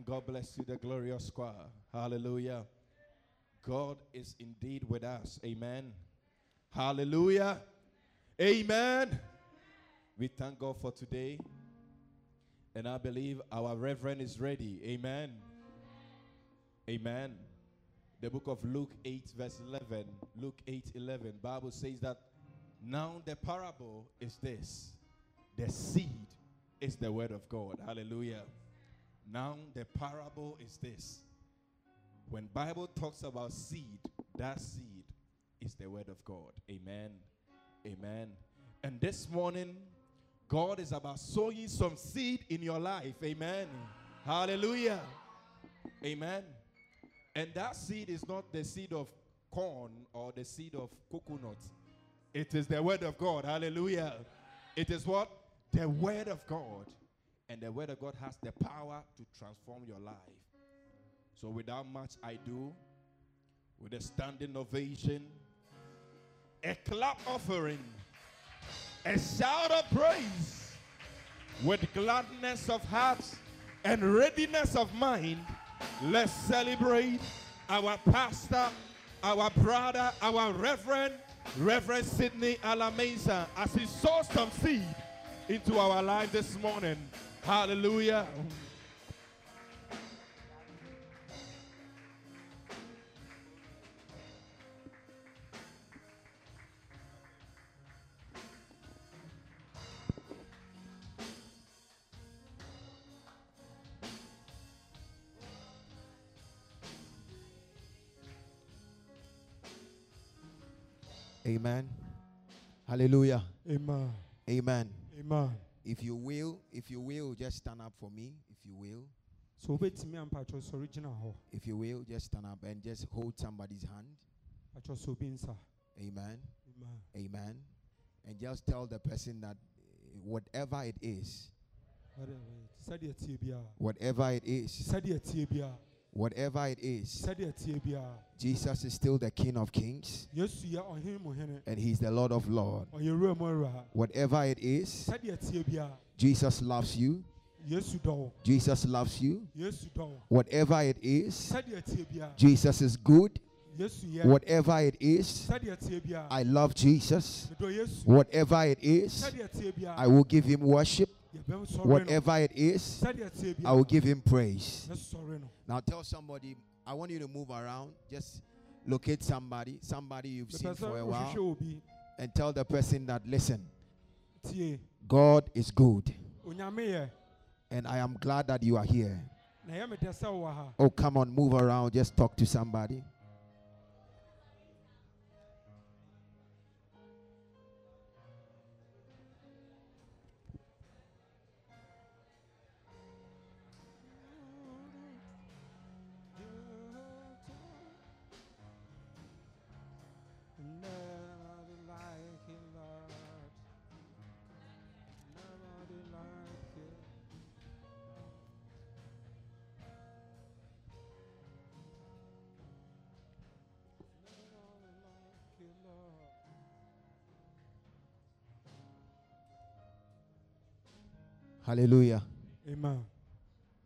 And God bless you, the glorious choir. Hallelujah. God is indeed with us. Amen. Hallelujah. Amen. We thank God for today. And I believe our Reverend is ready. Amen. Amen. The book of Luke 8, verse 11. Luke 8, 11. Bible says that now the parable is this. The seed is the word of God. Hallelujah. Now the parable is this. When Bible talks about seed, that seed is the word of God. Amen. Amen. And this morning, God is about sowing some seed in your life. Amen. Hallelujah. Amen. And that seed is not the seed of corn or the seed of coconut. It is the word of God. Hallelujah. It is what? The word of God. And the word of God has the power to transform your life. So without much ado, with a standing ovation, a clap offering, a shout of praise, with gladness of hearts and readiness of mind, let's celebrate our pastor, our brother, our reverend, Reverend Sidney Alamesa, as he sows some seed into our life this morning. Hallelujah. Amen. Hallelujah. Amen. Amen. Amen. If you will, if you will, just stand up for me. If you will, So wobɛtumi ampatwɔ sɔre gyina hɔ if you will, just stand up and just hold somebody's hand. atwɔ sɛ obi nsa Amen. Amen. Amen. And just tell the person that eh, whatever it is, Whatever it- biara whatever it is, sɛdeɛ tie biara whatever it is, sɛdeɛ tie biara Jesus is still the King of Kings yesu yɛ ɔhene and He's the Lord of Lords. ɔyɛ wura mu awura Whatever it is, sɛdeɛ tie biara Jesus loves you. yesu dɔ wo Jesus loves you. yesu dɔ wo Whatever it is, sɛdeɛ tie biara Jesus is good. Whatever it is, sɛdeɛ tie biara I love Jesus. Whatever it is, sɛdeɛ tie biara I will give him worship. Whatever it is, I will give him praise. Now tell somebody, I want you to move around. Just locate somebody, somebody you've seen for a while, and tell the person that, listen, God is good. And I am glad that you are here. Oh, come on, move around. Just talk to somebody. Hallelujah. Amen.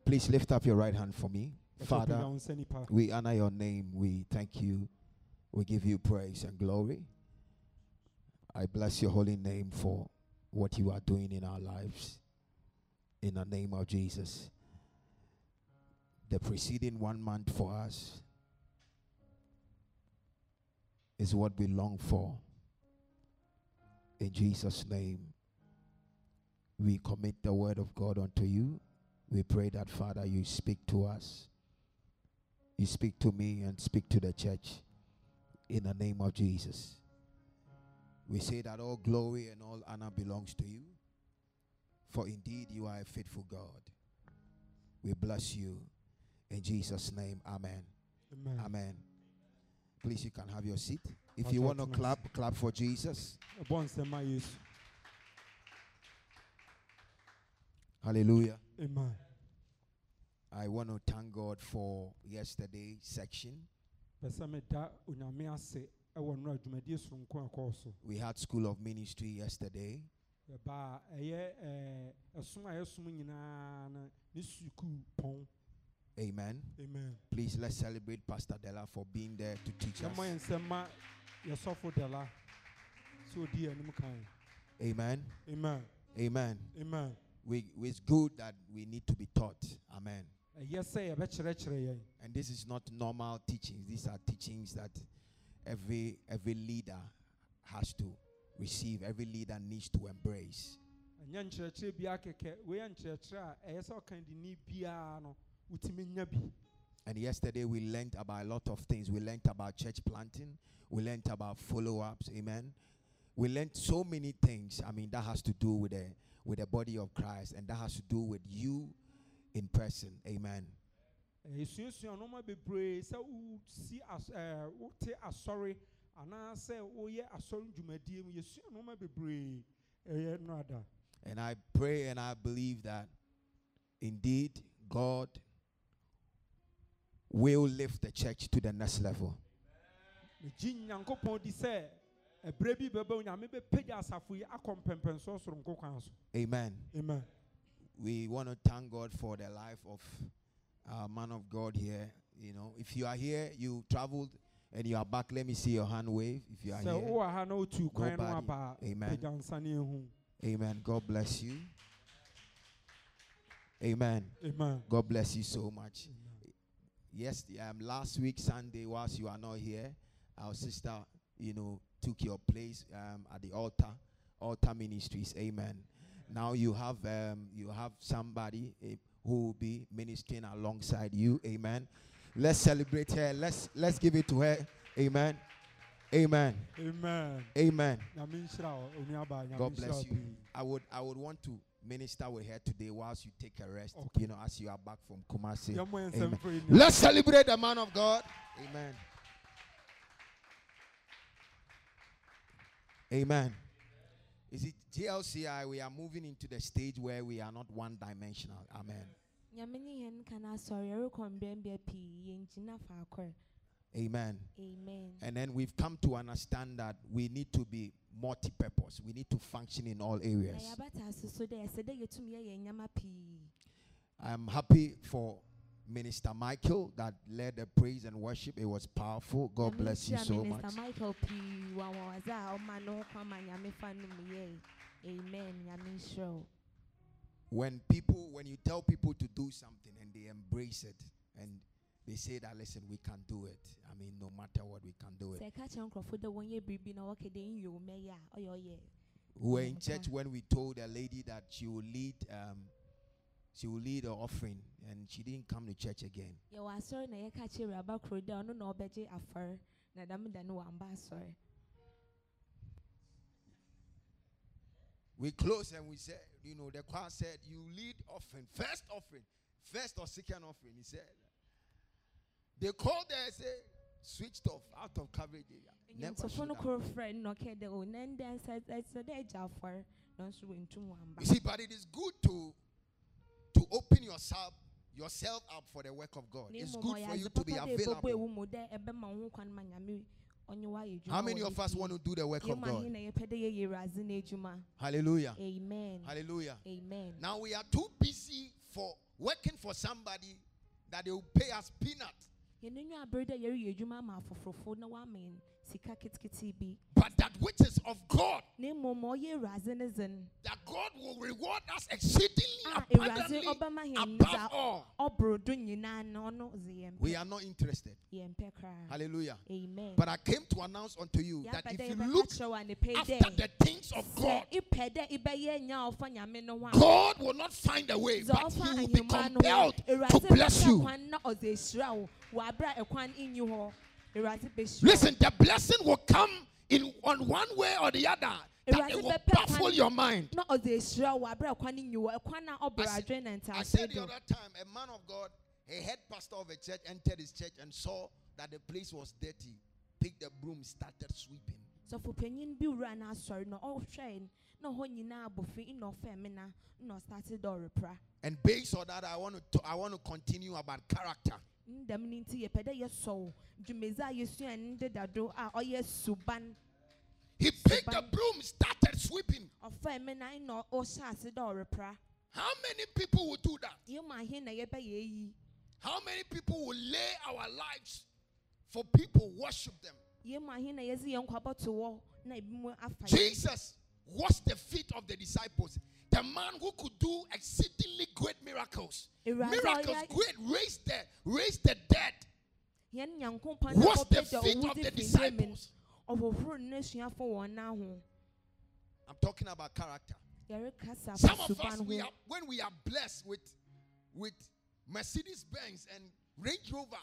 Please lift up your right hand for me. Father, ɔpɛgya wo nsa nipa. we honor your name. We thank you. We give you praise and glory. I bless your holy name for what you are doing in our lives. In the name of Jesus. The preceding one month for us is what we long for. In Jesus' name, we commit the word of God unto you. We pray that, Father, you speak to us. You speak to me and speak to the church in the name of Jesus. We say that all glory and all honor belongs to you, for indeed you are a faithful God. We bless you in Jesus' name. Amen. Amen. Amen. Please, you can have your seat. If you want to clap, clap for Jesus. Ɛbɔ nsɛm ma Yesu. Hallelujah. Amen. I want to thank God for yesterday's section. Pɛ sɛ meda onyame ase ɛwɔ nnora dwumadie soronko a ɛkɔɔ so. We had School of Ministry yesterday. Yɛbaa ɛyɛ ɛɛ ɛsom a yɛsom nyinaa no ne sukuu pɔn Amen. amen Please let's celebrate Pastor Della for being there to teach us. yɛmmɔ yɛn nsɛm ma yɛsɔfo dala sɛ ɔdi anim kan Amen. amen Amen. amen We, it's good that we need to be taught. Amen. sɛ yɛbɛkyerɛkyerɛ yɛn And this is not normal teachings. These are teachings that every every leader has to receive. Every leader needs to embrace. Eh, ɛnyɛ nkyerɛkyerɛ biara kɛkɛ wei yɛ nkyerɛkyerɛ a ɛyɛ sɛ ɔkan de ni biara no wotumi nya bi And yesterday we learned about a lot of things. We learned about church planting. We learned about follow-ups. Amen. We learned so many things. I mean, that has to do with the with the body of Christ, and that has to do with you in person. Amen. Eh, ɛsuasua nneɛma bebree sɛ wosi as ɛɛ wote asɔre anaasɛ woyɛ asɔre dwumadie mu yɛsua nneɛma bebree ɛyɛ no And I pray and I believe that indeed God will lift the church to the next level. megye nyankopɔn di sɛ ɛberɛ bi bɛbɛ onyame bɛpagya asafo yi akɔ mpɛmpɛnsoɔ soronko kwan so Amen. amen We want to thank God for the life of our man of God here. You know, if you are here, you traveled and you are back, let me see your hand wave. If you are sɛ here, wowɔ ha na wotu kwan no Nobody. Amen. pagya nsa ne ɛhu Amen. God bless you. Amen. amen God bless you so much. Amen. Yes, um, last week Sunday, whilst you are not here, our sister, you know, took your place um, at the altar, altar ministries. Amen. Now you have um, you have somebody eh, who will be ministering alongside you. Amen. Let's celebrate her. Let's let's give it to her. Amen. Amen. amen Amen. nyame nhyira wo onuaba nyame God bless you. I would I would want to minister with her today whilst you take a rest. Okay. You know, as you are back from Kumasi. Amen. nsɛm mfiri ni Let's celebrate the man of God. Amen. Amen. Is it GLCI? We are moving into the stage where we are not one dimensional. Amen. nyame ne yɛn ka no asɔre yɛrekɔ mbrɛmbea pii yɛngyina faakor Amen. amen And then we've come to understand that we need to be multi purpose. We need to function in all areas. yɛabata ase so dɛ ɛsɛ dɛ yɛtumi yɛyɛ nnyɛma pii I'm happy for Minister Michael that led the praise and worship. It was powerful. God bless you so much. michael pii wanwɔwadze a ɔma no ho kwan ma nyame fa no mu yɛe amen when people when you tell people to do something and they embrace it and they say that listen we can do it. I mean no matter what we can do it. Sɛ ɛka kyerɛ nkurɔfo dɛ wɔnyɛ biribi na wɔkɛ dɛ nyɛ o mɛyɛ a ɔyɛ ɔyɛ we were in church when we told a lady that she will lead um she will lead her offering and she didn't come to church again. Yɛwɔ asɔre na yɛka kyerɛ awuraba koro dɛ ɔno na ɔbɛgye afɔre na dɛm da no wamba asɔre we closed and we said you know the choir said you lead offering first offering first or second offering he said. They called there and said, switched off out of coverage area. Never nnwomtofo should no have. koro frɛ no na ɔkɛ dɛ o nɛ ndɛ nsɛ ɛsɛ dɛ agya afɔre na nso wɔntum wamba You see, but it is good to to open yourself yourself up for the work of God. It's good for you to be papa dɛ ɛbɛbɔ available. ewu mu dɛ ɛbɛma wo ho kwan ma nyame ɔnye wo ayɛ How many of us want to do the work of God? na yɛpɛ dɛ yɛyɛ Awurade n'adwuma Hallelujah. amen Hallelujah. amen Now we are too busy for working for somebody that they will pay us peanuts. yɛn nwa abere dɛ yɛreyɛ adwuma ama afoforofo na wɔama yɛn sika ketekete bi But that which is of God, na mmom ɔyɛ Awurade ne that God will reward us exceedingly ah, abundantly yɛn above all. ɔboro do nyinaa na ɔno dze yɛn We are not interested. yɛn pɛ koraa Hallelujah. amen But I came to announce unto you that if you look kyerɛ wo anepɛ after the things of God, ipɛ dɛ ibɛyɛ nya ɔfa nyame no ho a God will not find a way, but He will be compelled to bless you. kwan na ɔdze ahyira wo wɔ abere a ɛkwan nni hɔ Awurade bɛhyira wo. Listen, the blessing will come in on one way or the other that it will baffle your mind. na ɔdze ahyira wo wɔ abere a ɛkwan nni hɔ ɛkwan a ɔboro I s- adwene na I said the do other time, a man of God, a head pastor of a church, entered his church and saw that the place was dirty. Picked the broom, started sweeping. sɔfo panyin bi wura na asɔre oh, na ɔhwɛ na hɔ nyinaa abɔ fi na ɔfɛ me na na ɔstarte dɛ ɔrepra And based on that, I want to I want to continue about character. ndɛm no nti yɛpɛ dɛ yɛsɔw dwumadzi a yɛsua ne dedado a ɔyɛ suban He picked the broom, started sweeping. ɔfɛ me na na ɔhyɛ ase dɛ ɔrepra How many people will do that? yɛmu ahe na yɛbɛyɛ yi How many people will lay our lives for people worship them? yɛn mu ahe na yɛdze yɛn nkwa bɔto wɔ na ebi mu afa yɛn Jesus washed the feet of the disciples. The man who could do exceedingly great miracles. Miracles great, raise the raise the dead. yɛn nyankopɔn na Wash the feet of the fi nhwiren mu disciples. Ɔhohoro n'asuafo wɔn nan ho I'm talking about character. Some of us, we are, when we are blessed with, with Mercedes Benz and Range Rover,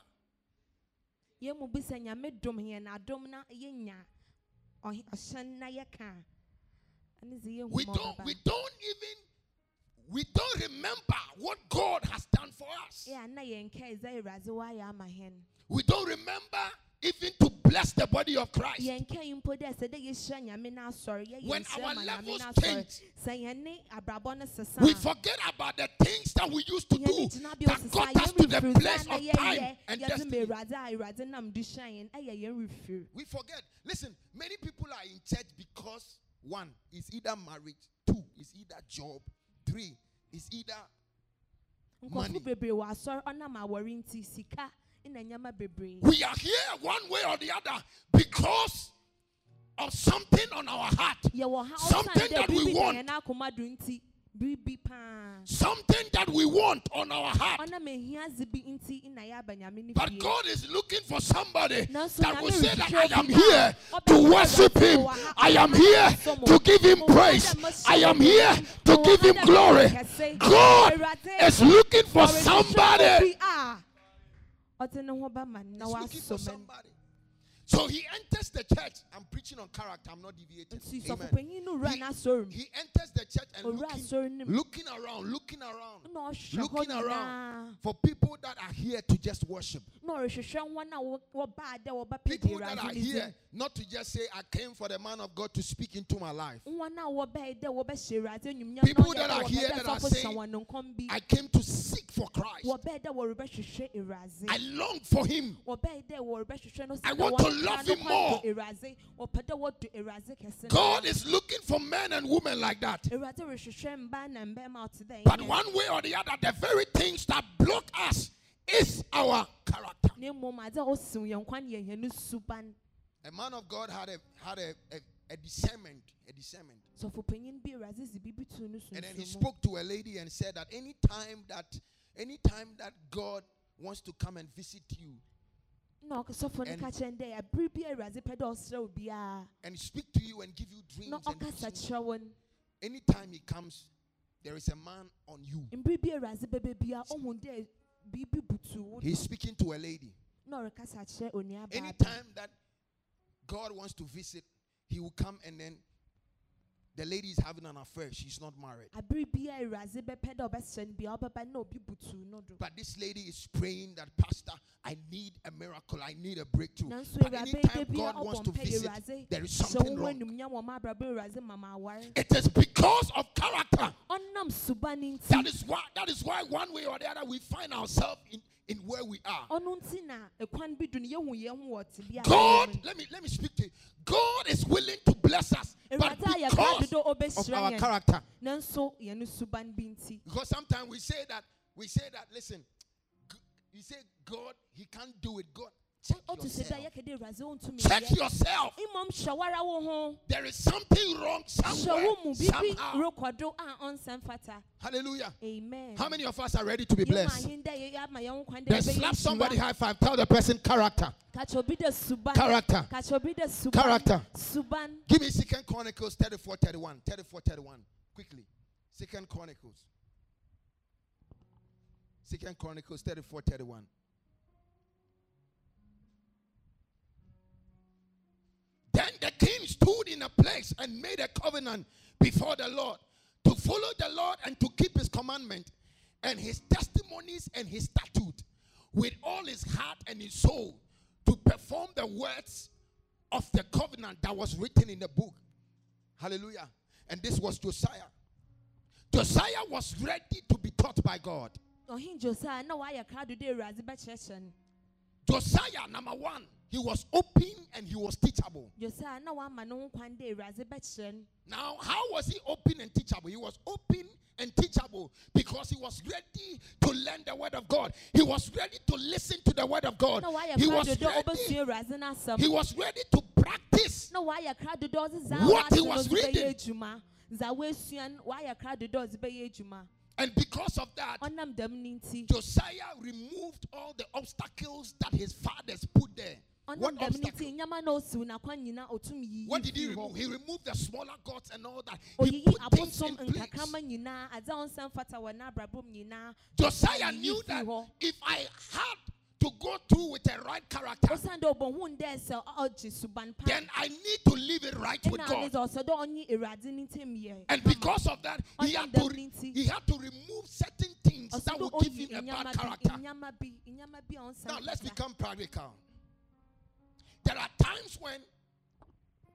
yɛn mu bi sɛ nyame dom yɛn adom na yɛnya ɔhe- ɔhyɛn na yɛka a ɛne dze yɛhu we don't, we don't even, we don't remember what God has done for us. Ɛ a na yɛnka ɛdze awurade wayɛ ama hɛn We don't remember even to bless the body of Christ. yɛnka yi mpo dɛ sɛ dɛ yɛhyira nyame no asɔre yɛyɛ When our levels nyame no asɔre change, sɛ yɛne abrabɔ no sesa we forget about the things that we used to do that got us to the place of time and destiny. awurade a awurade nam do hyɛ yɛn ɛyɛ yɛn refiri We forget. Listen, many people are in church because one is either marriage, two is either job, three is either Money. Nkɔfo bebree wɔ asɔre ɔnam awɔre nti sika na nneɛma bebree we are here one way or the other because of something on our heart, Something that we want. yɛn akoma do nti biribi paa something that we want on our heart. ɔnam ehiadze bi nti na yɛaba nyame no But God is looking for somebody that will say that I am here to worship Him. I am here to give Him praise. ha dɛ mɛhyɛ I am here to give Him glory. God is looking for somebody. Obi a ɔde ne ho bɛma no na He's So he enters the church. I'm preaching on character. I'm not deviating. Amen. sɔfopanyin no wura He- He enters the church and looking, asɔre no mu looking around, looking around, na ɔhwɛ hɔ looking around for people that are here to just worship. na ɔrehwehwɛ wɔn a wɔ- wɔbaa dɛ wɔbɛpɛ People that are here not to just say, I came for the man of God to speak into my life. wɔn a wɔbɛɛ dɛ wɔbɛhyɛ awurade enyimnyam na People that are here that are saying, hyɛ wɔn ne nkɔm bi I came to seek for Christ. wɔbɛɛ dɛ wɔrebɛhwehwɛ awurade I long for him. wɔbɛɛ dɛ wɔrebɛhwehwɛ no I want wɔn to love him more. dɔ awurade wɔpɛ dɛ wɔdɔ awurade kɛse no. God is looking for men and women like that. awurade rehwehwɛ mbaa na mbɛrima a ɔte dɛ But one way or the other, the very things that block us is our character. na mmom adze a ɔsiw yɛn kwan yɛ yɛn suban A man of God had a had a, a, a discernment, a discernment. sɔfopanyin bi awurade si biribi tu no And then he spoke to a lady and said that any time that any time that God wants to come and visit you na ɔsɔfo no And- ka kyɛn dɛ abere bi awurade pɛ dɛ ɔsrɛ wo biara and speak to you and give you dreams na and ɔkasa visions, kyerɛ wɔn anytime he comes, there is a man on you. mbere bi awurade bɛbɛ biara ɔhu dɛ biribi butu wo He's speaking to a lady. na ɔrekasa kyerɛ onua baa Anytime that God wants to visit, he will come and then the lady is having an affair. She's not married. abere bi a awurade bɛpɛ dɛ ɔbɛsrɛ no biara ɔbɛba na obi butu no do But this lady is praying that, Pastor, I need a miracle. I need a breakthrough. But anytime God wants to visit, there is something wrong. animuonyam wɔ ma abrabɔ awurade mama aware It is because of character. ɔnam suba ne That is why. That is why one way or the other we find ourselves in, in where we are. ɔno nti na ɛkwan bi do no yɛhu yɛn ho wɔ te bi a God, let me let me speak to you. God is willing to bless us, but awurade a yɛka because of our character. nanso yɛn suban bi Because sometimes we say that we say that. Listen, you say God, He can't do it. God, check ɔte sɛ da yourself. Check yourself. mmom hyɛ wara wo ho There is something wrong somewhere, wo mu biribi somehow. rekɔdo a ɔnsɛm fata Hallelujah. amen How many of us are ready to be blessed? ahen dɛ yɛyɛ ama yɛn ho kwan dɛ Then slap somebody high five. Tell the person character. ka kyerɛ obi dɛ Character. ka kyerɛ obi dɛ suban Character. suban Give me Second Chronicles 34 31. 34 31. Quickly. Second Chronicles. Second Chronicles 34 31. The king stood in a place and made a covenant before the Lord to follow the Lord and to keep his commandment and his testimonies and his statute with all his heart and his soul to perform the words of the covenant that was written in the book. Hallelujah. And this was Josiah. Josiah was ready to be taught by God. ɔhen josia na wayɛ krado dɛ awurade bɛkyerɛkyerɛ no Josiah, number one, he was open and he was teachable. Josiah na wama ne ho kwan dɛ Awurade bɛkyerɛ no. Now, how was he open and teachable? He was open and teachable because he was ready to learn the word of God. He was ready to listen to the word of God. He was ready, ɔbɛsua Awurade n'asɛm. he was ready to practice. Na wayɛ kra dodo a ɔdze dza What he was reading. adwuma. Dza wasua no wayɛ kra dodo a ɔdze bɛyɛ adwuma. And because of that, Ɔnam dɛm ne nti. Josiah removed all the obstacles that his fathers put there. What ɔnam dɛm ne obstacle? nti nyama na osiw n'akwan nyinaa otum yiyi What did he remove? He removed the smaller gods and all that. He put things in place. nkakrama nyinaa adze a ɔnsɛm fata wɔ n'abrabom nyinaa Josiah knew that if I had to go through with a right character, osiane dɛ ɔbɛhu dɛ sɛ ɔgye suban pa then I need to live it right with God. dɛ ɔsɛ dɛ ɔnye awurade ne ntam yɛ And because of that, he had to re- he had to remove certain things that would give him a bad character. nnyama bi nnyama bi a ɔnsɛm Now let's become practical. There are times when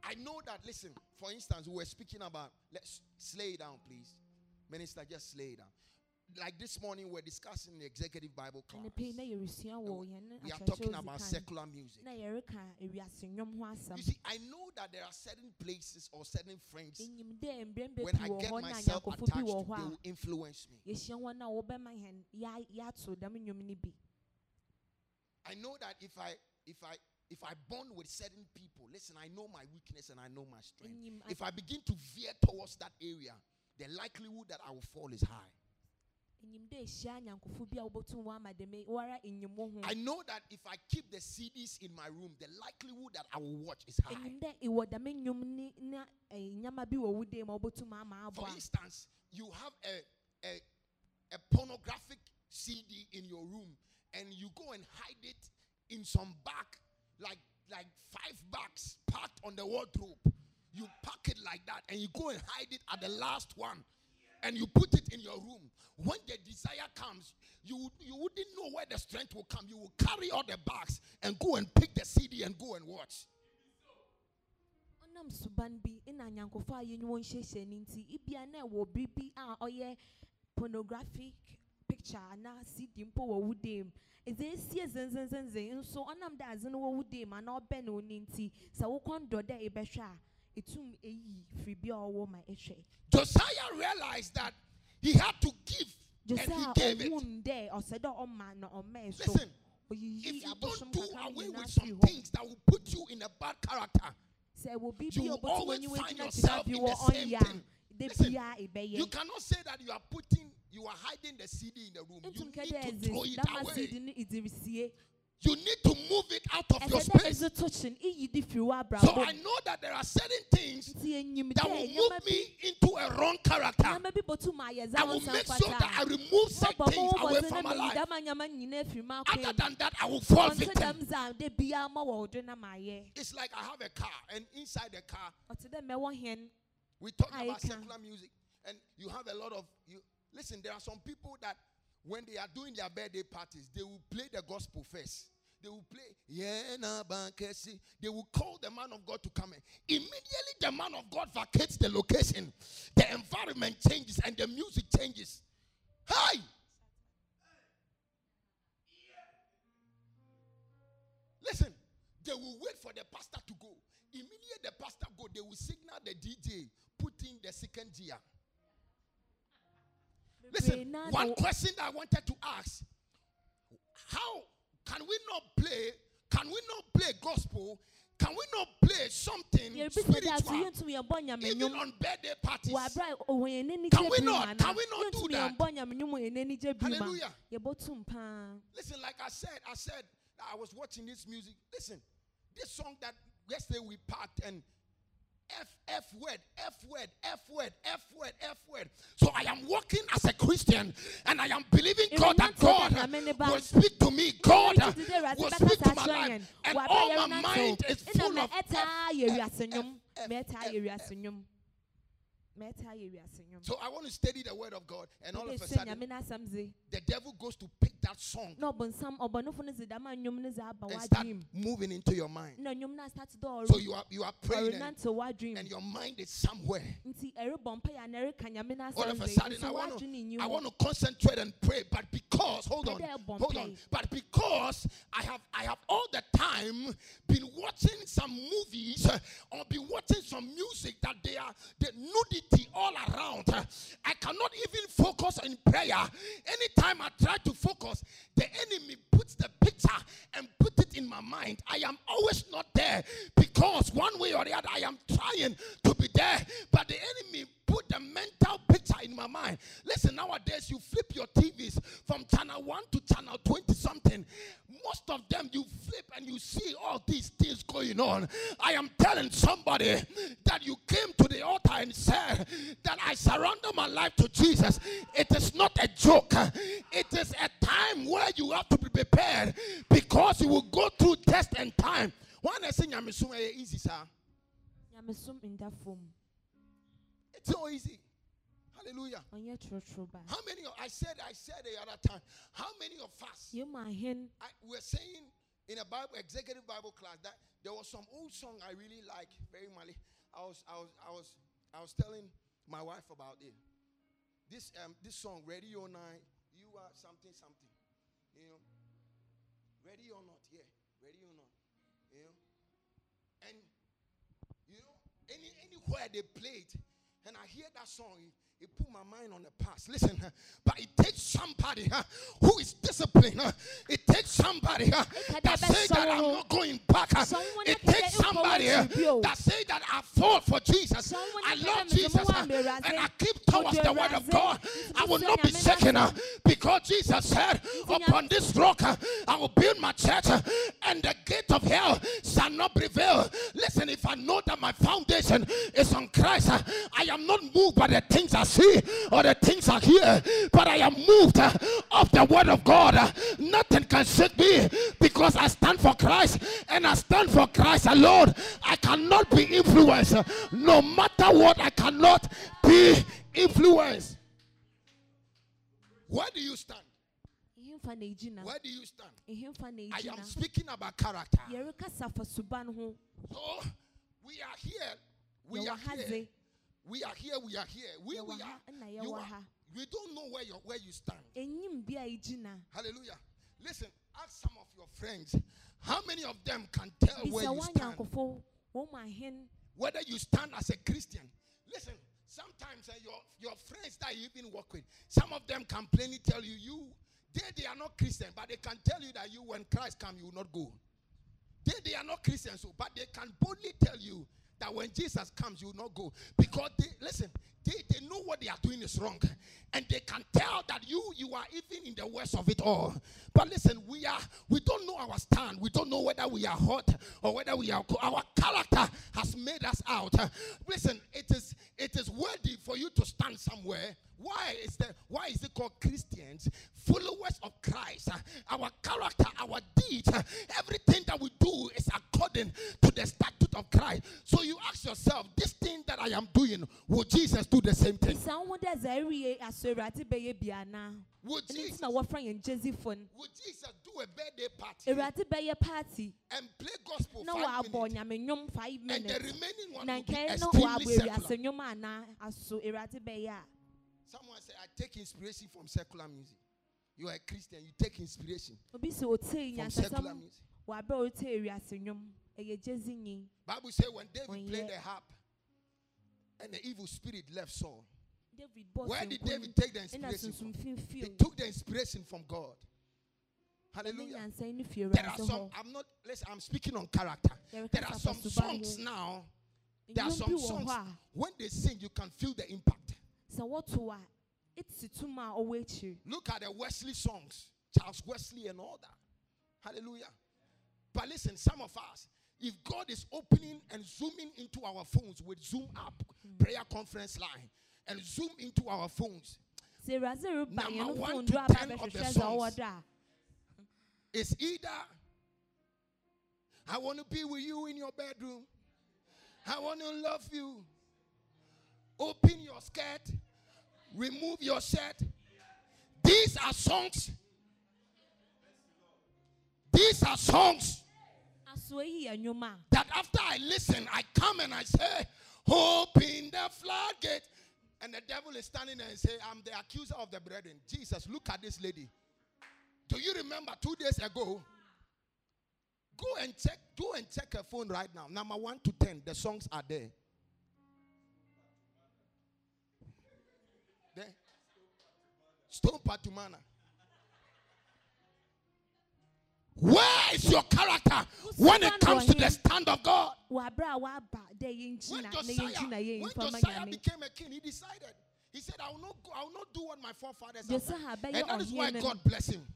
I know that. Listen, for instance, we were speaking about. Let's slay it down, please, minister. Just slay it down. Like this morning, we're discussing the executive Bible class. anɔpa yi na yɛresua wɔ yɛn We are talking about secular music. na yɛreka ewiase nnwom ho asɛm You see, I know that there are certain places or certain friends when I get myself attached to, they will influence me. a yɛhyia wɔn a wɔbɛma yɛn yɛ- yɛato dɛm nnwom no bi I know that if I if I if I bond with certain people, listen, I know my weakness and I know my strength. If I begin to veer towards that area, the likelihood that I will fall is high. enyim dɛ ehyia anyankofo bi a wɔbɛtum wɔn ama dɛm wɔara enyim wo ho I know that if I keep the CDs in my room, the likelihood that I will watch is high. enyim dɛ iwɔ dɛm nnwom ne na eh, nnyama bi wɔ wo dan mu a wɔbɛtum ama For instance, you have a, a a pornographic CD in your room, and you go and hide it in some bag, like like five bags packed on the wardrobe. You pack it like that, and you go and hide it at the last one, and you put it in your room. When the desire comes, you you wouldn't know where the strength will come. You will carry all the bags and go and pick the CD and go and watch. ɔnam suban bi ɛna anyankofo a yɛnyi wɔn hyehyɛ ne nti ibia na ɛwɔ biribi a ɔyɛ pornographic picture anaa cd mpo wɔ wo dan mu ɛdze esie zenzenzenzen nso ɔnam dɛ adze no wɔ wo dan mu anaa ɔbɛn wo ne nti sɛ wokɔn dɔ dɛ ebɛhwɛ a etum eyi firi bi a ɔwɔ ma ehwɛ Josiah realized that he had to give, and he josiah gave it. ohun dɛ ɔsɛ dɛ ɔma na Listen, if you don't do away with some things that will put you in a bad character, you will always find yourself in the same thing. Listen, you cannot say that you are putting, you are hiding the CD in the room. You need to throw it away. sidi ne idirisie You need to move it out of your space. ɛdze to kyin iyi di firi wɔ So I know that there are certain things that will move me into a wrong character. nneɛma bi botum ayɛ dza I will make sure that I remove some things away from my life. dama nneɛma nyinaa firi mu Other than that, I will fall victim. dɛm dza de bia ma wɔ ɔdo na ma yɛ It's like I have a car, and inside the car, ɔte dɛ mɛwɔ hɛn We talk about secular music, and you have a lot of you. Listen, there are some people that when they are doing their birthday parties, they will play the gospel first. They will play. They will call the man of God to come in. Immediately, the man of God vacates the location. The environment changes and the music changes. Hi! Listen, they will wait for the pastor to go. Immediately the pastor go, they will signal the DJ, put in the second gear. Listen, one question that I wanted to ask: How can we not play? Can we not play gospel? Can we not play something yɛrebisa dɛ aso spiritual yɛntumi yɛbɔ nyame even on birthday parties? wɔ abere a ɔwɔ yɛn n'ani Can we not- can we not do that? yɛbɔ nyame nnwom wɔ yɛn n'ani gye bi mu Hallelujah. a yɛbɔtum paa Listen, like I said, I said I was watching this music. Listen, this song that yesterday we packed and F F word, F word, F word, F word, F word. So I am walking as a Christian and I am believing God that God then amen ba. will speak to me. God Ɛna ɛtete dɛ Awurade will speak to my life. And all my mind is full of F, yɛ F, F, F, F, wiase F. So I want to study the word of God, and all of a sudden nyame n'asɛm dze the devil goes to pick that song na ɔbɔnsam ɔbɔnefo no dze dama nnwom no dze aba and start moving into your mind. mu na nnwom no astate So you are you are praying and, and your mind is somewhere. nti ɛrebɔ mpaeɛ a na ɛreka nyame all of a sudden I want to I want to concentrate and pray, but because hold on, hold on, but because I have I have all the time been watching some movies or been watching some music that they are the nudity all around. I cannot even focus in prayer. Anytime I try to focus, the enemy puts the picture and put it in my mind. I am always not there because one way or the other I am trying to be there, but the enemy put the mental picture in my mind. Listen, nowadays you flip your TVs from channel 1 to channel 20 something. Most of them you flip and you see all these things going on. I am telling somebody that you came to the altar and said that I surrender my life to Jesus. It is not a joke, it is a time where you have to be prepared because you will go through test and time. One I'm assuming easy, sir. nyamesom nda fam It's so easy. Hallelujah. ba How many of I said I said the other time, how many of us I, we're saying in a Bible executive Bible class that there was some old song I really like very much. I was I was I was I was telling my wife about it. This um this song, Ready or Not, you are something something. You know. Ready or not, yeah. Ready or not. You know. And you know, any anywhere they played, and I hear that song, it, put my mind on the past. Listen, but it takes somebody huh, who is disciplined. huh, It takes somebody huh, that say that I'm not going back. It takes somebody that say that I fought for Jesus. I love Jesus, and. I keep towards the word of God. I will not be shaken because Jesus said, "Upon this rock I will build my church, and the gate of hell shall not prevail." Listen, if I know that my foundation is on Christ, I am not moved by the things I see or the things I hear, but I am moved uh, of the word of God. Uh, Nothing can shake me because I stand for Christ and I stand for Christ alone. I cannot be influenced. uh, No matter what, I cannot be influenced. Where do you stand? ɛhemfa na ɛgyina Where do you stand? I am speaking about character. yɛrekasa fa suba no ho So we are here. We are here. We are here. We are here. We, we are. You are. We don't know where you where you stand. ɛnyim bi a ɛgyina Hallelujah. Listen, ask some of your friends. How many of them can tell where you stand? anyankofo wɔn mu ahen Whether you stand as a Christian. Listen, sometimes uh, your, your friends that you even work with, some of them can plainly tell you, you they, they are not Christian, but they can tell you that you, when Christ comes, you will not go. They, they are not Christians, so, but they can boldly tell you that when Jesus comes, you will not go. Because they listen, they, they know what they are doing is wrong. And they can tell that you you are even in the worst of it all. But listen, we are we don't know our stand. We don't know whether we are hot or whether we are cold. Our character has made us out. Listen, it is it is worthy for you to stand somewhere. Why is that? Why is it called Christians? Followers of Christ. Our character, our deeds, everything bisa wɔn dɛ sɛ ɛwie aso awurade bɛyɛ bi ana Would Jesus, na yɛn gyezifo would Jesus do a birthday party? Awurade bɛyɛ party. And play gospel na five minutes, nyame five and the remaining one will be extremely secular? awiase nnwom aso awurade bɛyɛ Someone said, I take inspiration from secular music. You are a Christian, you take inspiration obi sɛ otee from secular music. wɔabrɛ a otee awiase nnwom ɛyɛ gyezi nyi. Bible says when David played the harp and the evil spirit left Saul, where did David take the inspiration from? He took the inspiration from God. Hallelujah. nyansa no fie There are some, I'm not, listen, I'm speaking on character. There are some songs now, there are some songs, when they sing, you can feel the impact. sɛ wɔto a ɛsi tum a ɔwɔ akyiri Look at the Wesley songs, Charles Wesley and all that. Hallelujah. But listen, some of us, if God is opening and zooming into our phones with Zoom app, prayer conference line, and zoom into our phones, Number one to 10 of the songs. ɔwɔ do a it's either I want to be with you in your bedroom, I want to love you. Open your skirt, remove your shirt. These are songs. These are songs aso yi yɛ nnwom a that after I listen, I come and I say, Open the floodgate. And the devil is standing there and say, I'm the accuser of the brethren. Jesus, look at this lady. Do you remember two days ago? Go and check. Go and check her phone right now. Number one to ten, the songs are there. There. Stone Patumana. Where is your character when it comes to the stand of God? wabra a waba dɛ yɛnkyi When Josiah, when Josiah became a king, he decided. He said, "I will not go. I will not do what my forefathers have done." And that is why. God bless him.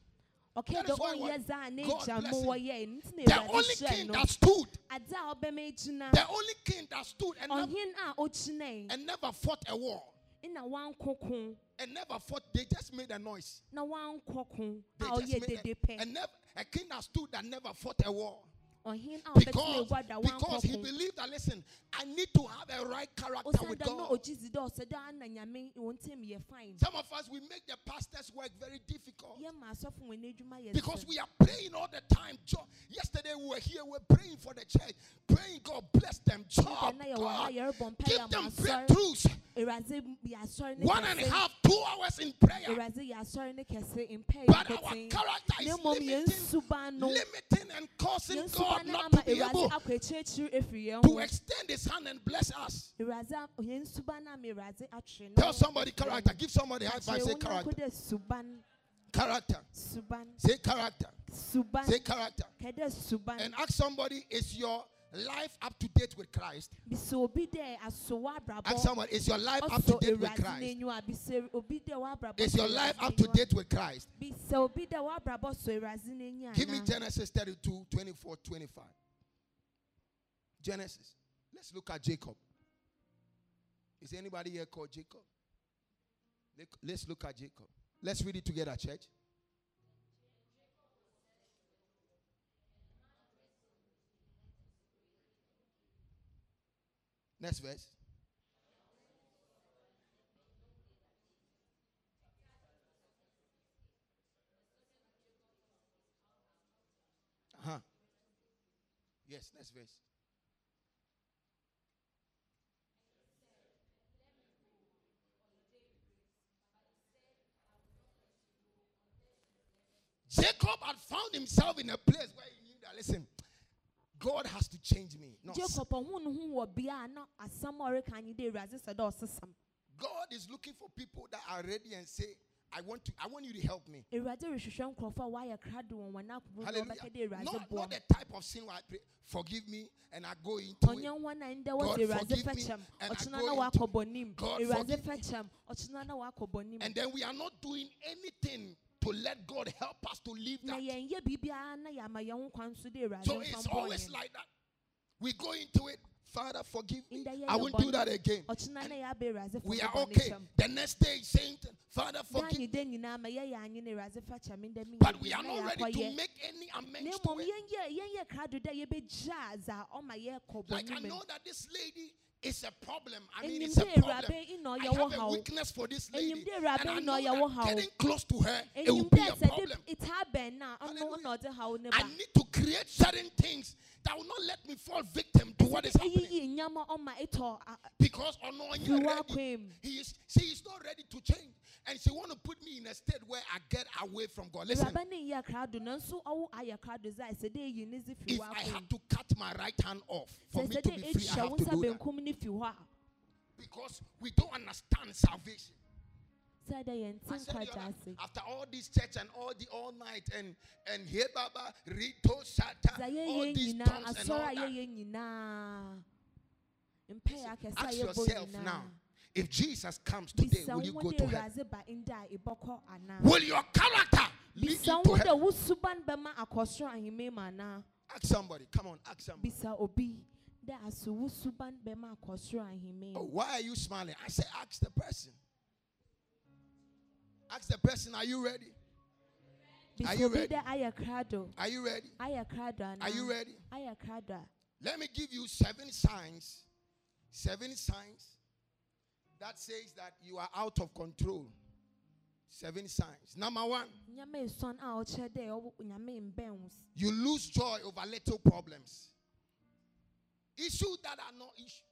ɔkɛ that dɛ is why what- ɔnyɛ za a ne God bless him. wɔyɛ nti na The only king that stood, adze a ɔbɛma gyina the only king that stood and never, ɔhen a ɔkyinɛe and never fought a war and never fought. They just made a noise. na wankɔko a They just made a, and never a king that stood that never fought a war. ɔhen a ɔbɛtena Because, because he believed that listen, I need to have a right character with ɔsɛ da na God. ɔgye dzi dɛ ɔsɛ da ana nyame wɔn ntɛm yɛ fine Some of us we make the pastor's work very difficult. yɛ ma asɔfo wɔn adwuma yɛ Because we are praying all the time. Jo- Yesterday we were here, we are praying for the church, praying God bless them. Job, God, give them breakthroughs. Awurade yɛ asɔre ne One and a half, hours in prayer. Awurade yɛ asɔre ne kɛse mpɛ But our character is limiting, limiting and causing God not to be able akɔ akyirikyiri efiri yɛn to extend His hand and bless us. A- yɛn suban no ama Awurade atwe no Tell somebody character. Give somebody high five. Say character. Character. suban Say character. suban Say character. suban And ask somebody, is your life up to date with Christ? bisɛ obi dɛ asowa abrabɔ Ask someone, is your life up to date with Christ? n'enyiwa bisɛ obi dɛ w'abrabɔ Is your life up to date with Christ? bisɛ obi dɛ w'abrabɔ sɔ Awurade n'enyi Give me? Genesis 32, 24, 25. Genesis. Let's look at Jacob. Is anybody here called Jacob? Let's look at Jacob. Let's read it together, church. Next verse. Uh-huh. Yes, next verse. Jacob had found himself in a place where he knew that, listen, God has to change me. Jacob ɔho ne ho wɔ bea a na asɛm a ɔreka nye dɛ Awurade sɛ dɛ ɔsesam God is looking for people that are ready and say, I want to, I want you to help me. Awurade rehwehwɛ nkurɔfoɔ a wɔayɛ krado wɔn wɔn akoma mu Hallelujah. wɔbɛka dɛ Awurade Not, not the type of sin where I pray, forgive me and I go into it. ɔnyɛ wɔn a ndɛ God, forgive me, and I go into- bɔnim God, forgive me. fɛkyɛm ɔkyena na wakɔ bɔnim And then we are not doing anything to let God help us to live that. yɛn yɛ biribiara na yɛama yɛn ho kwan so dɛ Awurade So mfa it's always like that. We go into it, Father, forgive me. In the year I won't do that again. And we are okay. The next day, saying, Father, forgive me. da nyinaa ma yɛyɛ anye ne Awurade fɛkyɛm ndɛ mi But we are not ready to make any amends to it. yɛnyɛ yɛnyɛ krado dɛ yɛbɛgyaa dza ɔma yɛkɔ Like I know that this lady is a problem. I mean, it's a problem. I have a weakness for this lady. And I know that getting close to her, it will be a problem. de itaa bɛn na ɔno Hallelujah. ɔna ɔde haw ne I need to create certain things that will not let me fall victim to what is happening. eyiyi nyama ɔma etɔ a- Because ono fi onye wa ready. kwem He is she is not ready to change. And she want to put me in a state where I get away from God. Listen, Awuraba ne nyɛ krado nanso ɔwo ayɛ krado sɛ sɛ de eyi ne dze fi if I have to cut my right hand off for me to be free, I have to do that. benkum ne fi hɔ a Because we don't understand salvation. After all this church and all the all night and and here Baba Rito Sata dza all these tongues and all that. yɛyɛ nyinaa mpɛ akɛse a Ask yourself now, if Jesus comes today, will you go to heaven? Awurade ba nda a ebɔkɔ anaa Will your character lead you to heaven? wo suban bɛma akɔsoro ahemma mu anaa Ask somebody. Come on, ask somebody. bisa obi dɛ aso wo suban bɛma akɔsoro ahemma Oh, why are you smiling? I say, ask the person. Ask the person, are you ready? are you ready? dɛ ayɛ krado Are you ready? ayɛ krado anaa Are you ready? ayɛ krado a Let me give you seven signs. Seven signs that says that you are out of control. Seven signs. Number one, nyame esuan a ɔkyerɛ dɛ ɔwo nyame mbɛn wo s- you lose joy over little problems. Issues that are not issues.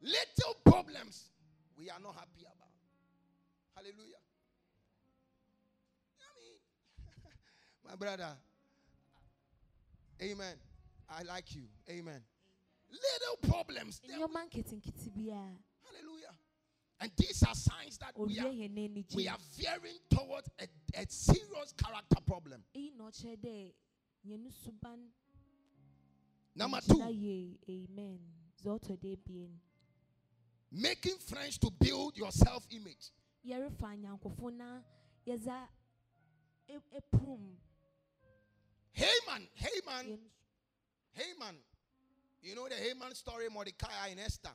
Little problems we are not happy about. Hallelujah. My brother, Amen. I like you. Amen. Little problems. they- nneɛma nketenkete biara Hallelujah. And these are signs that we are, we are veering towards a, a serious character problem. eyi na ɔkyerɛ dɛ yɛn suban Number two, amen dza ɔtɔ da ebien making friends to build your self image. Haman, Haman, Haman. You know the Haman story, Mordecai and Esther.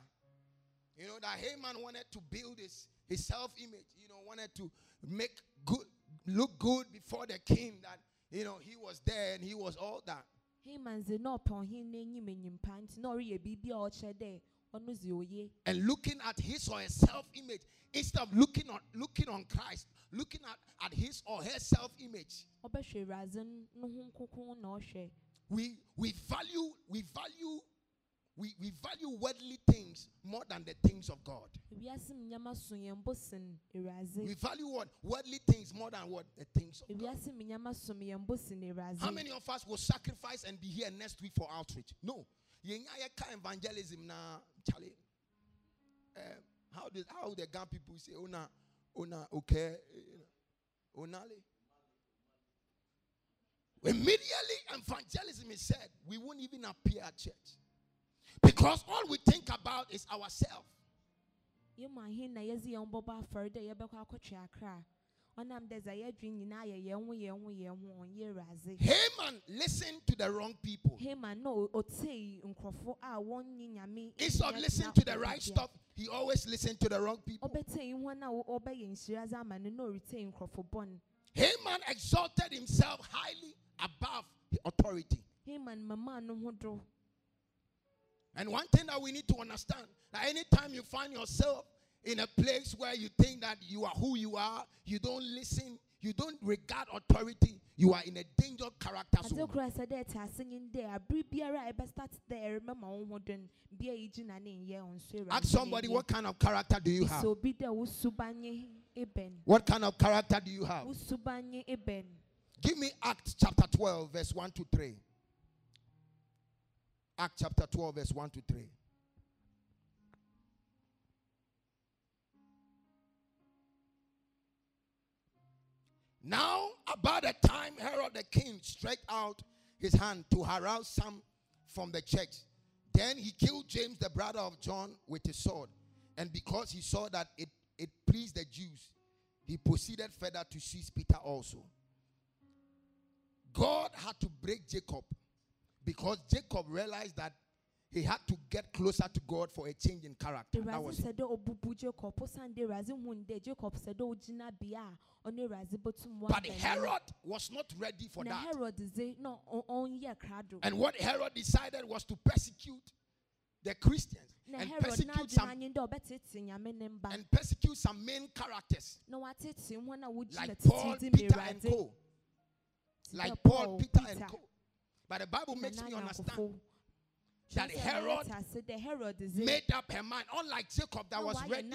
You know that Haman wanted to build his, his self image, you know, wanted to make good, look good before the king that, you know, he was there and he was all that. Haman dze na ɔpɛ ɔhen n'enyim enyimpa nti na ɔreyɛ biribi a ɔkyerɛ dɛ ɔno dze oye and looking at his or her self-image instead of looking on looking on Christ, looking at, at his or her self-image. ɔbɛhwɛ awuradze n- no ho nkoko na ɔhwɛ We we value we value we, we value worldly things more than the things of God. ewiase mu nneɛma so yɛn bo sen We value what worldly things more than what the things of God. ewiase mu nneɛma so yɛn bo sen awuradze How many of us will sacrifice and be here next week for outreach? No. Evangelism na Charlie. Uh, how did how the Ghana people say ona ona okay eh, onale. Immediately evangelism is said, we won't even appear at church. Because all we think about is ourselves. Awuradze Haman listened to the wrong people. Haman na o- otei nkurɔfo a wɔnnye nyame Instead of nyɛ listening to the right stuff, he always listened to the wrong people. ɔbɛtei hɔn a wɔ- ɔbɛyɛ nhyira dze ama no na ɔretei nkurɔfo bɔn Haman exalted himself highly above the authority. Haman mama no ho do And one thing that we need to understand that anytime you find yourself in a place where you think that you are who you are, you don't listen, you don't regard authority, you are in a dangerous character zone. kora sɛ dɛ ɛte ase nye dɛ abere biara a ɛbɛstart dɛ ɛremɛma wo ho don bia yi gyina ne nyɛ wo nso Awurade Ask somebody what kind of character do you have? obi dɛ wo suba nye eben What kind of character do you have? wo suba nye eben Give me Acts chapter 12, verse 1 to 3. Acts chapter 12, verse 1 to 3. Now, about the time Herod the king stretched out his hand to harass some from the church, then he killed James, the brother of John, with his sword. And because he saw that it, it pleased the Jews, he proceeded further to seize Peter also. God had to break Jacob because Jacob realized that he had to get closer to God for a change in character. That was sɛ dɛ ɔbubu Jacob osiane dɛ Awurade hu no dɛ Jacob sɛ dɛ ogyina bea a ɔne Awurade bɛtum but. Herod was not ready for that. Herod dze na ɔ- ɔnyɛ krado And what Herod decided was to persecute the Christians and persecute some anye dɛ ɔbɛtete nyame ne mba and persecute some main characters na watete hɔn a wogyina like Paul, Peter, and Co. Like Paul, Peter, and Co. But the Bible makes me understand. That Herod yɛte ase dɛ Herod made up her mind, unlike Jacob that was ready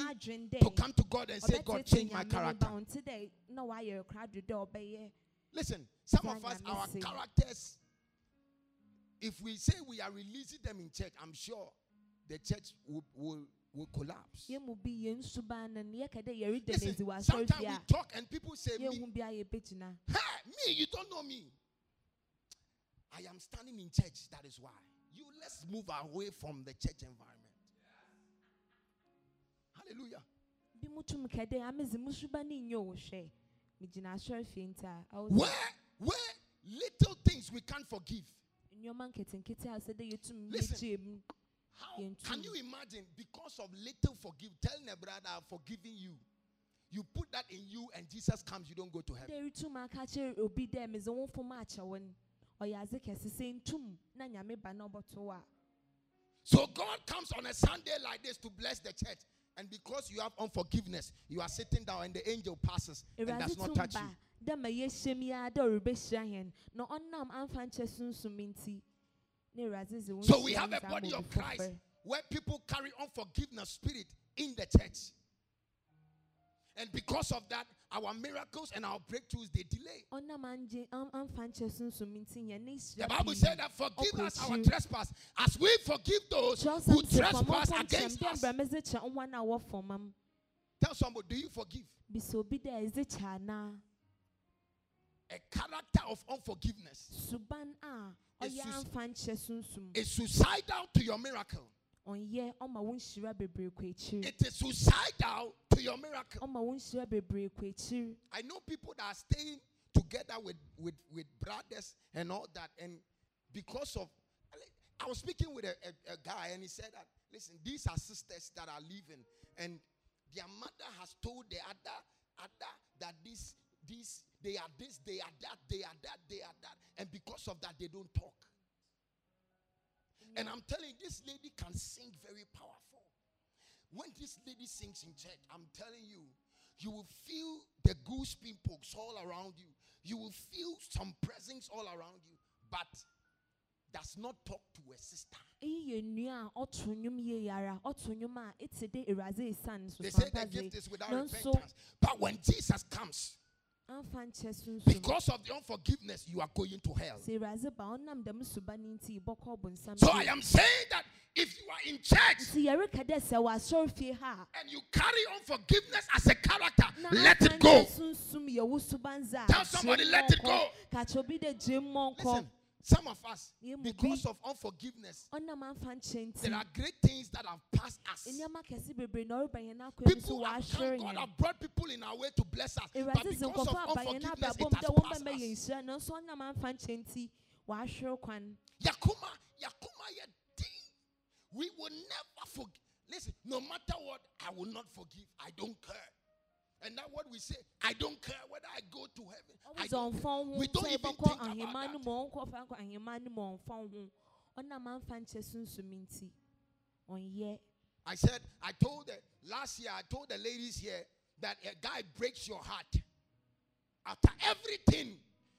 to come to God and say, God, change my character. ba ɔnte dɛ na wayɛ krado dɛ ɔbɛyɛ Listen, some of us, our characters, if we say we are releasing them in church, I'm sure the church will, will, will collapse. yɛn mu bi yɛn suban no no yɛka dɛ yɛreda no Listen, adi wɔ asɔre sometimes we talk and people say, me, yɛhu bi a yɛbɛgyina hey, me, you don't know me. I am standing in church, that is why. You let's move away from the church environment. Hallelujah. bi mu tum ka dɛ amedze mu suban no nyɛ wo hwɛ megyina asɔre fie nti a Where, where little things we can't forgive. nneɛma nketenkete a sɛ Listen. How can you imagine because of little forgive, telling a brother, I've forgiven you. You put that in you, and Jesus comes, you don't go to heaven. Dɛ retum aka kyerɛ obi dɛ medze wo mfom akyɛ wo no ɔyɛ adze kɛse sɛ ntum na nyame ba na ɔbɔto wo So God comes on a Sunday like this to bless the church. And because you have unforgiveness, you are sitting down and the angel passes and does not touch you. dɛ ma yɛhyɛ mu yi a dɛ ɔrebɛhyira na ɔnam amfa nkyɛ sunsum nti na awurade dze wo So we have a body of Christ where people carry unforgiveness spirit in the church. And because of that, our miracles and our breakthroughs they delay. ɔnam angye am- amfa nkyɛ sunsum nti yɛn ne The Bible said that forgive us our trespass as we forgive those who Kyerɛwsɛm sɛ, "Fa mo trespass against us. bɛn brɛ medze kyɛ nwan a wɔfɔm am Tell somebody, do you forgive? bisa obi dɛ ɛdze kyɛ anaa A character of unforgiveness suban ah, a ɔyɛ Esus- amfa nkyɛ sunsum is suicidal to your miracle. Ɔnyɛ ɔma wo nhyira bebree kɔ akyiri It is suicidal to your miracle. ɔma wo nhyira bebree kɔ akyiri I know people that are staying together with, with, with brothers and all that. And because of, I was speaking with a, a, a guy and he said that, listen, these are sisters that are living. And their mother has told the other, other that this, this, they are this, they are that, they are that, they are that. And because of that, they don't talk. And I'm telling you, this lady can sing very powerful. When this lady sings in church, I'm telling you, you will feel the goose pimples all around you. You will feel some presence all around you, but does not talk to a sister. eyi yɛ nnua a ɔto nnwom yie ara ɔto nnwom a ɛte de awurade esan so They say the gift is without repentance. But when Jesus comes, amfa nkyɛ sunsum because of the unforgiveness, you are going to hell. sɛ awurade ba ɔnam dɛm suba no nti bɔkɔ bonsam So I am saying that if you are in church nti yɛreka dɛ sɛ wɔ asɔre fie ha and you carry unforgiveness as a character, let it go. nkyɛ sunsum yɛ wo subanza Tell somebody, let it go. ka kyerɛ obi dɛ gye mmɔnkɔ Listen, some of us, because of unforgiveness, ɔnam amfa nkyɛ there are great things that have passed us. nneɛma kɛse bebree na ɔreba yɛn akɔ mu so People have come, God have brought people in our way to bless us. But because of nkɔfo aba yɛn unforgiveness, it has passed us. no nso ɔnam amfa nkyɛ nti Yakuma, Yakuma. We will never forgive. Listen, no matter what, I will not forgive. I don't care. And that's what we say. I don't care whether I go to heaven. I don't, we don't even think about that. mu ɔnkɔfa nkɔ ahemma no mu ɔnfɔn ho ɔnam amfa nkyɛ sunsum nti ɔnyɛ I said, I told the last year, I told the ladies here that a guy breaks your heart. After everything,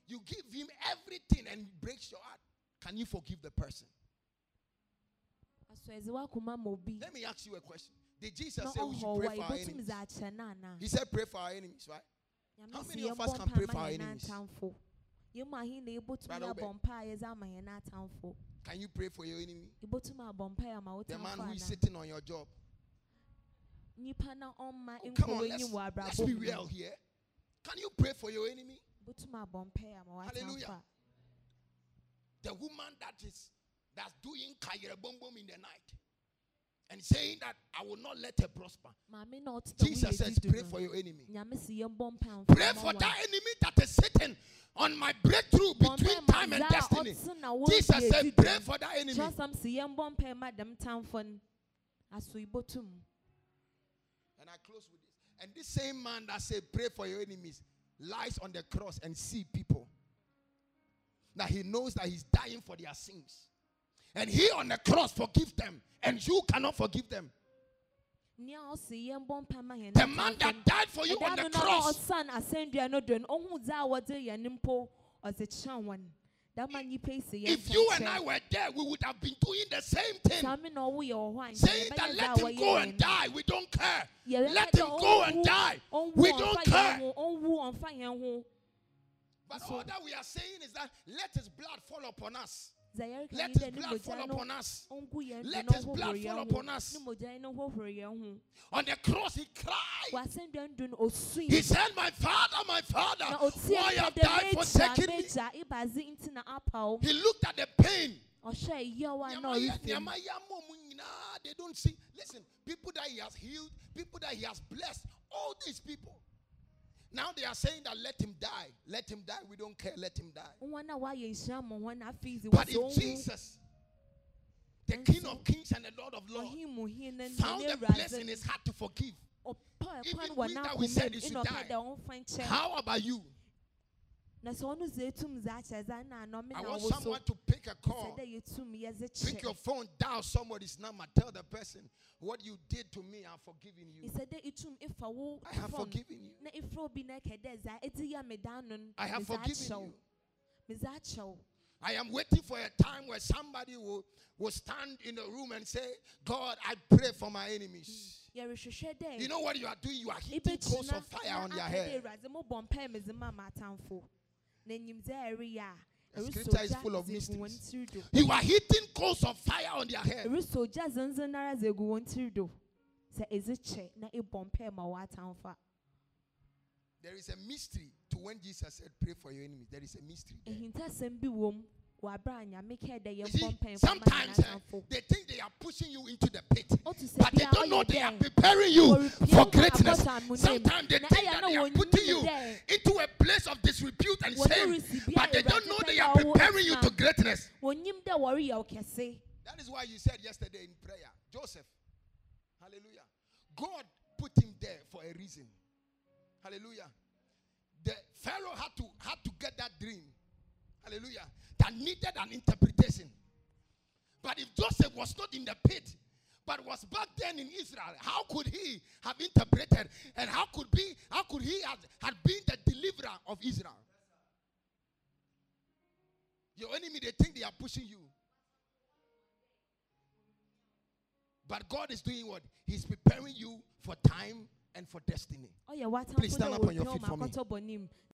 you give him everything and he breaks your heart. Can you forgive the person? asɔ ɛdze wakoma ma obi Let me ask you a question. Did Jesus say we should pray for our enemies? dze akyɛ no anaa He said, pray for our enemies, right? How many of us can pray for our enemies? atamfo yɛmu ahe na yɛbɔtumi Brother abɔ Obed. mpa a yɛdze ama yɛn atamfo Can you pray for your enemy? yɛbɔtumi abɔ mpa ama wo The man who is sitting on your job. nipa na ɔmma Oh, come on, let's, let's be real here. Can you pray for your enemy? yɛbɔtumi abɔ mpa ama wo Hallelujah. The woman that is that's doing kayere bom bom in the night and saying that I will not let her prosper. maame na ɔteta Jesus says, pray for your enemy. nyame sɛ yɛmbɔ mpa Pray for that enemy that is sitting on my breakthrough between time and destiny. Jesus said, pray for that enemy. kyerɛsɛm sɛ yɛmbɔ mpa ma dɛm tamfo no aso yɛbɔtum And I close with this. And this same man that said, Pray for your enemies, lies on the cross and see people. Now he knows that he's dying for their sins. And he on the cross forgive them. And you cannot forgive them. The man that died for you on the cross. If you and I were there, we would have been doing the same thing. Saying that let him go and die. We don't care. Let him go and die. We don't care. But all that we are saying is that let his blood fall upon us. Let his blood fall upon us. ɔngu yɛn do Let his blood fall upon us. ne mogya no hohoro yɛn ho On the cross, he cried. wasɛndua no do no ɔsui He said, My father, my father, why have died for megya me? megya ibadze nti na apaw He looked at the pain. ɔhwɛ yaw a na Nyama ya- ɔrefim nyama ya mo mu nyinaa, They don't see. Listen, people that he has healed, people that he has blessed, all these people. Now they are saying that let him die. Let him die. We don't care. Let him die. wɔn a wɔayɛ nhyira ma wɔn na afei dze But if Jesus, the King of Kings and the Lord of Lords, ɔhin mu hin na found a place in his heart to forgive, Even we that we said he should die. ɔka dɛ ɔmfa nkyɛn how about you? I want someone to pick a call. dɛ yɛtum yɛdze Pick your phone, dial somebody's number, tell the person what you did to me, I've forgiven you. sɛ dɛ itum ifa wo I have forgiven you. na ifra obi na ɛkɛ dɛ dza edzi ya me da no no I have forgiven you. I am waiting for a time where somebody will, will stand in the room and say, God, I pray for my enemies. You know what you are doing? You are heaping coals of fire on their head. Awurade mobɔ mpae medze ma maatamfo na nyimdze a ɛreyɛ a The scripture is full of dze egu wɔn mysteries. You are heaping coals of fire on their head. ɛresɔ gya zenzen nara dze egu wɔn tiri do sɛ ɛdze kyɛ na ebɔ mpae ma wɔatamfo a There is a mystery to when Jesus said, Pray for your enemies. There is a mystery. there. Ehintasɛm bi wɔ mu wɔ abere a nyame kɛɛ dɛ You see, mpae mfa ma sometimes yɛn eh, they think they are pushing you into the pit, but they don't know they are preparing you for greatness. Sometimes they think that they are putting you into a place of disrepute and shame, but they don't know they are preparing you to greatness. wɔnyim dɛ wɔreyɛ wo kɛse That is why you said yesterday in prayer, Joseph, hallelujah. God put him there for a reason. Hallelujah. The Pharaoh had to had to get that dream. Hallelujah. That needed an interpretation. But if Joseph was not in the pit, but was back then in Israel, how could he have interpreted? And how could be how could he have had been the deliverer of Israel? Your enemy, they think they are pushing you. But God is doing what? He's preparing you for time and for destiny. Oh, yeah, ɔyɛ Please stand up on your feet for me.